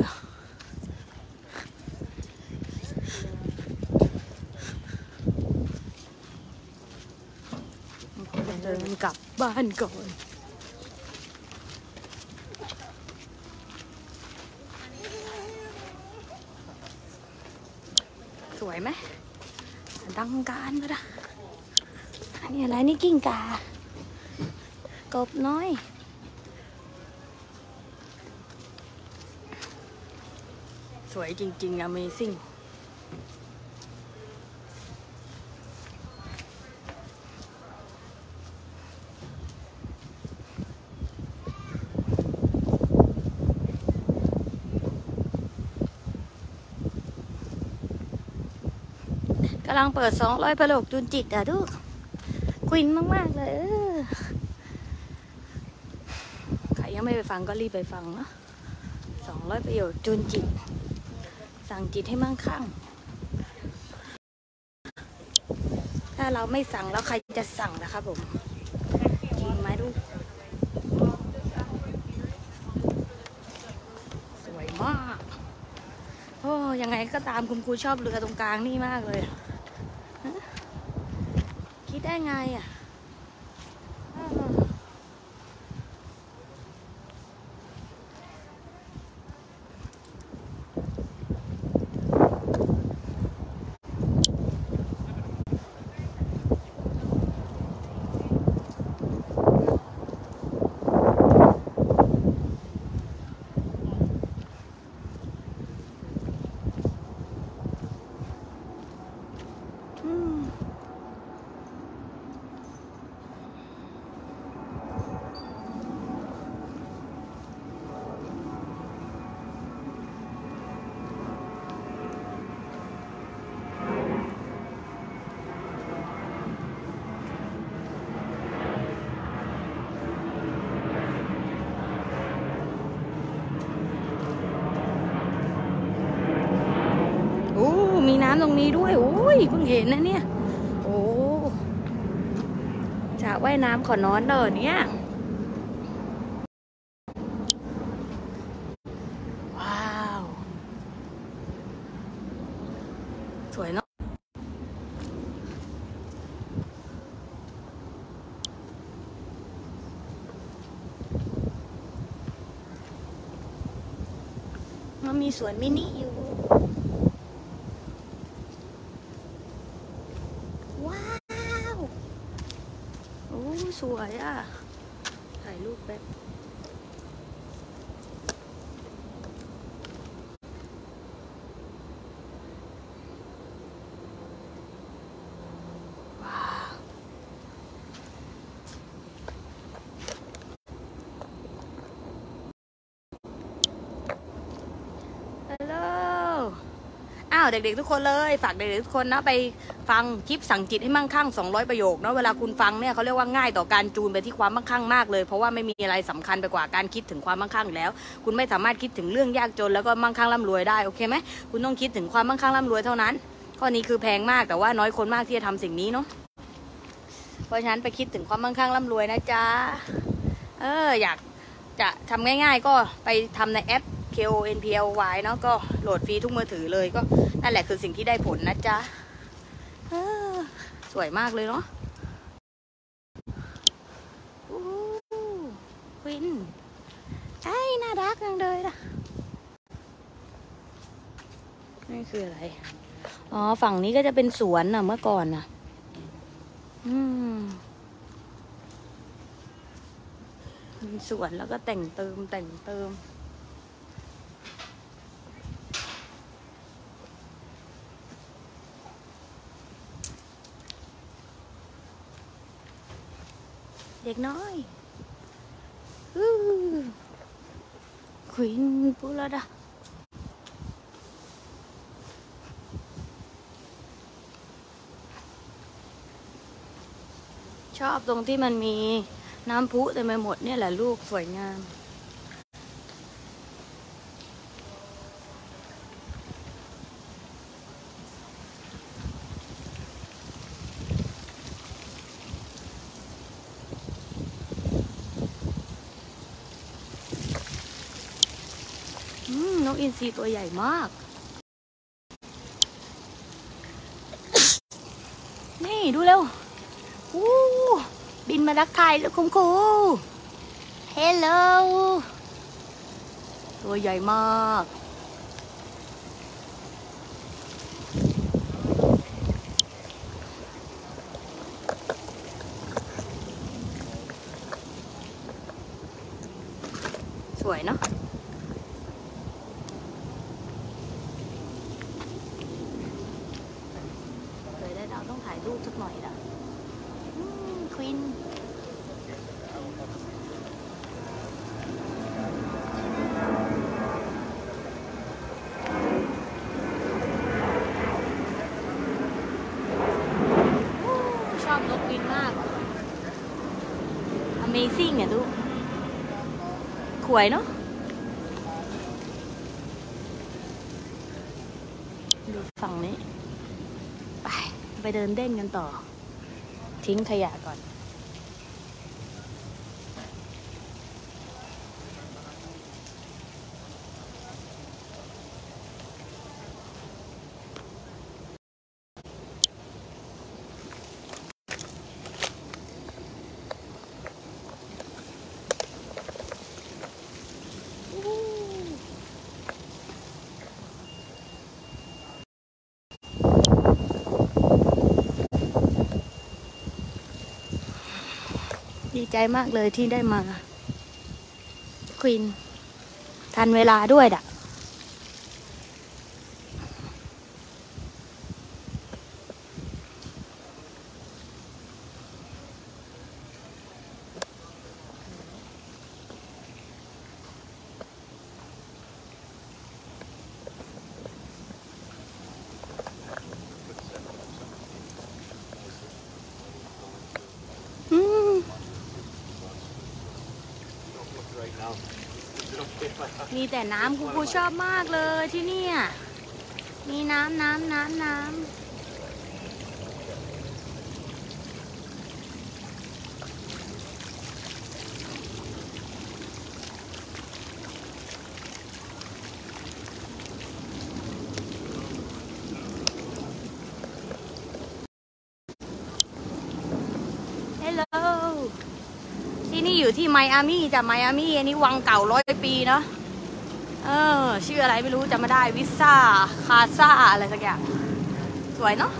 Speaker 1: เดินกลับบ้านก่อนสวยไหมดังการก็ได้อันนี้อะไรนี่กิ้งก่ากบน้อย สวยจริง ๆ Amazing กำลังเปิด200ประโลกจูนจิตอะทุกควินมาก ๆ เลยใครยังไม่ไปฟังก็รีบไปฟังเนาะ200ประโยชน์จูนจิต สั่งจิตให้มั่งคั่ง ถ้าเราไม่สั่งแล้วใครจะสั่งนะครับผมจริงไหมลูกสวยมาก โอ้ยังไงก็ตามคุณครูชอบเรือตรงกลางนี่มากเลย คิดได้ไงอะอ้าวอืมโอ้ มีน้ำตรงนี้ด้วย โอ้ยเพิ่งเห็นนะเนี่ย โอ้จะว่ายน้ำขอนอนเด้อเนี่ย ว้าว สวยเนาะมันมีสวนมินิอยู่ ว้าว โอ้ สวยอะ ถ่ายรูปแป๊บ ว้าวาวเด็กๆทุกคนเลย ฝากเด็กๆทุกคนนะไปฟังคลิปสั่งจิตให้มั่งคั่ง 200 ประโยคเนาะเวลาคุณฟังเนี่ยเขาเรียกว่าง่ายต่อการจูนไปที่ความมั่งคั่งมากเลย เพราะว่าไม่มีอะไรสำคัญไปกว่าการคิดถึงความมั่งคั่งแล้ว คุณไม่สามารถคิดถึงเรื่องยากจนแล้วก็มั่งคั่งร่ำรวยได้โอเคไหมคุณต้องคิดถึงความมั่งคั่งร่ำรวยเท่านั้นข้อนี้คือแพงมากแต่ว่าน้อยคนมากที่จะทำสิ่งนี้เนาะเพราะฉะนั้นไปคิดถึงความมั่งคั่งร่ำรวยนะจ๊ะเอออยากจะทำง่าย ๆ ก็ไปทำในแอป K O N P L Y เนาะก็โหลดฟรีทุกมือถือเลยก็นั่นแหละคือสิ่งที่ได้ผลนะจ๊ะสวยมากเลยเนาะวินไอ้น่ารักจังเลยนะนี่คืออะไร อ๋อ ฝั่งนี้ก็จะเป็นสวนน่ะ เมื่อก่อนน่ะ อืมสวนแล้วก็แต่งเติมแต่งเติม เด็กน้อยอู้ควินปูลดาชอบตรงที่มันมีน้ำพุเต็มไปหมดเนี่ยแหละลูกสวยงาม อินทรีตัวใหญ่มาก นี่ดูเร็วอู้บินมาทักทายแล้วคุณครู hello ตัวใหญ่มาก สวยเนาะ เคยได้ดาวต้องถ่ายรูปสักหน่อยละควินชอบนกควินมาก Amazing อะลูกข วยเนาะดูฝั่งนี้ ไป ไปเดินเด้นกันต่อ ทิ้งขยะก่อน ใจมากเลยที่ได้มาควีนทันเวลาด้วยด่ะ อืม มี แต่น้ำคุณครูชอบมากเลยที่นี่มีน้ำน้ำน้ำน้ำฮัลโหลที่นี่อยู่ที่ไมอามี่จ้ะไมอามี่อันนี้วังเก่าร้อยปีเนาะ เออ ชื่ออะไรไม่รู้จำไม่ได้วิซ่า คาซ่า อะไรสักอย่าง สวยเนาะ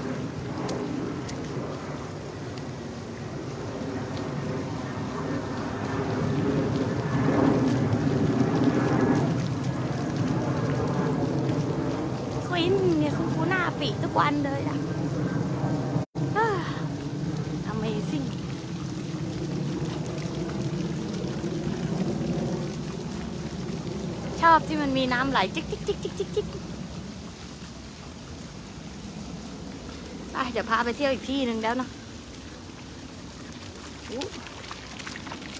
Speaker 1: ควินเนี่ยคุณครูหน้าปีทุกวันเลยอะอ่า Amazing ชอบ ที่มันมีน้ำไหลจิกจิกจิกจิกจิกจิกไปเดี๋ยวพาไปเที่ยวอีกที่หนึ่งแล้วเนาะ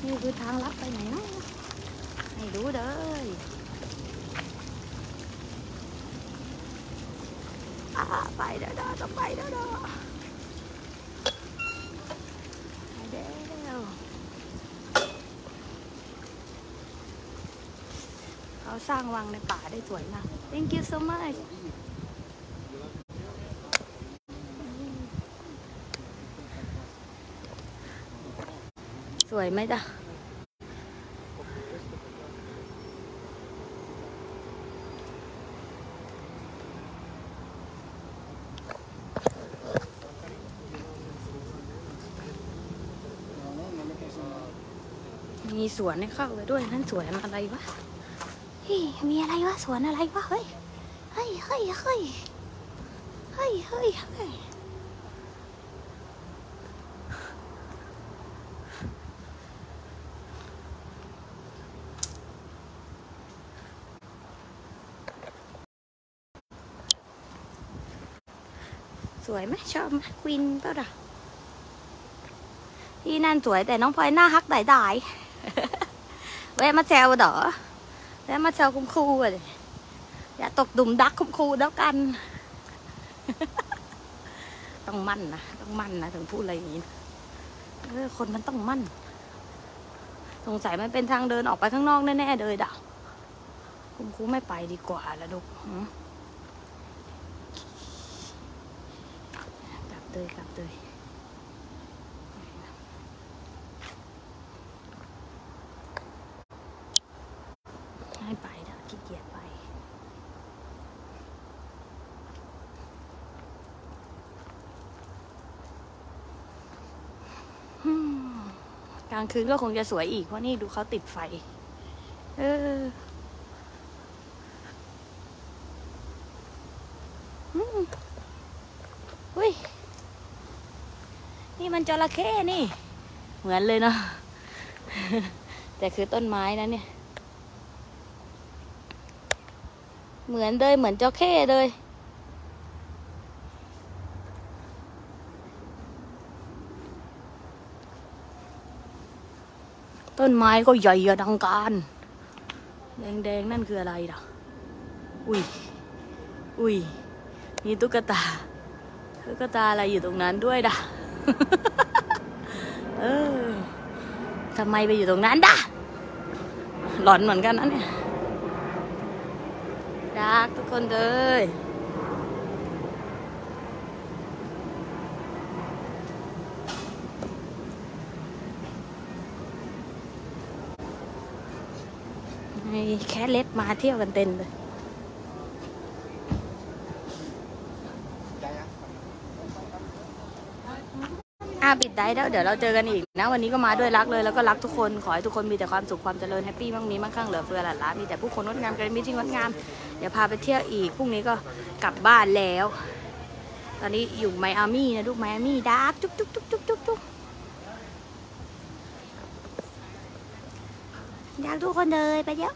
Speaker 1: นี่คือทางลัดไปไหนเนาะให้รู้เด้ออ่าไปเด้อเด้อต้องไปเด้อเด้อไปเด้อเขา สร้างวังในป่าได้สวยมาก thank you so much สวยไหมจ๊ะมีสวนให้เข้าไปด้วยนั่นสวนอะไรวะ เฮ้ยมีอะไรวะสวนอะไรวะเฮ้ยเฮ้ยเฮ้ยเฮ้ยเฮ้ยเฮ้ยเฮ้ยสวยไหมชอบไหมควินเปล่าล่ะที่นั่นสวยแต่น้องพลอยหน้าฮักได้ได้ๆแวะมาแซวเดอ แล้วมาแซวคุณครูอะดิอย่าตกดุมดักคุณครูแล้วกัน ต้องมั่นนะต้องมั่นนะถึงพูดอะไรอย่างนี้เออคนมันต้องมั่น สงสัยมันเป็นทางเดินออกไปข้างนอกแน่ๆเลยด่ะคุณครูไม่ไปดีกว่าละลูกกลับเลยกลับเลยให้ไปเถอะขี้เกียจไป อืมกลางคืนก็คงจะสวยอีก เพราะนี่ดูเขาติดไฟ เอออืมอุ้ย นี่มันจระเข้นี่ เหมือนเลยเนาะ แต่คือต้นไม้นะเนี่ย เหมือนเลยเหมือนจระเข้เลย ต้นไม้ก็ใหญ่อลังการ แดงๆนั่นคืออะไรล่ะ อุ้ย อุ้ย มีตุ๊กตา ตุ๊กตาอะไรอยู่ตรงนั้นด้วยด่ะ เออทำไมไปอยู่ตรงนั้นด่ะ หลอนเหมือนกันนะเนี่ยรักทุกคนเลยมี แค่เล็บมาเที่ยวกันเต็มเลยอะปิดได้แล้วเดี๋ยวเราเจอกันอีกนะ วันนี้ก็มาด้วยรักเลยแล้วก็รักทุกคน ขอให้ทุกคนมีแต่ความสุขความเจริญแฮปปี้มั่งมีมั่งคั่งเหลือเฟือหลานล้ามีแต่ผู้คนงดงามกันมีที่งดงาม เดี๋ยวพาไปเที่ยวอีกพรุ่งนี้ก็กลับบ้านแล้ว ตอนนี้อยู่ไมอามี่นะลูกไมอามี่ดาร์กจุ๊บจุ๊บจุ๊บจุ๊บจุ๊บจุ๊บอยากทุกคนเลยไปเยอะ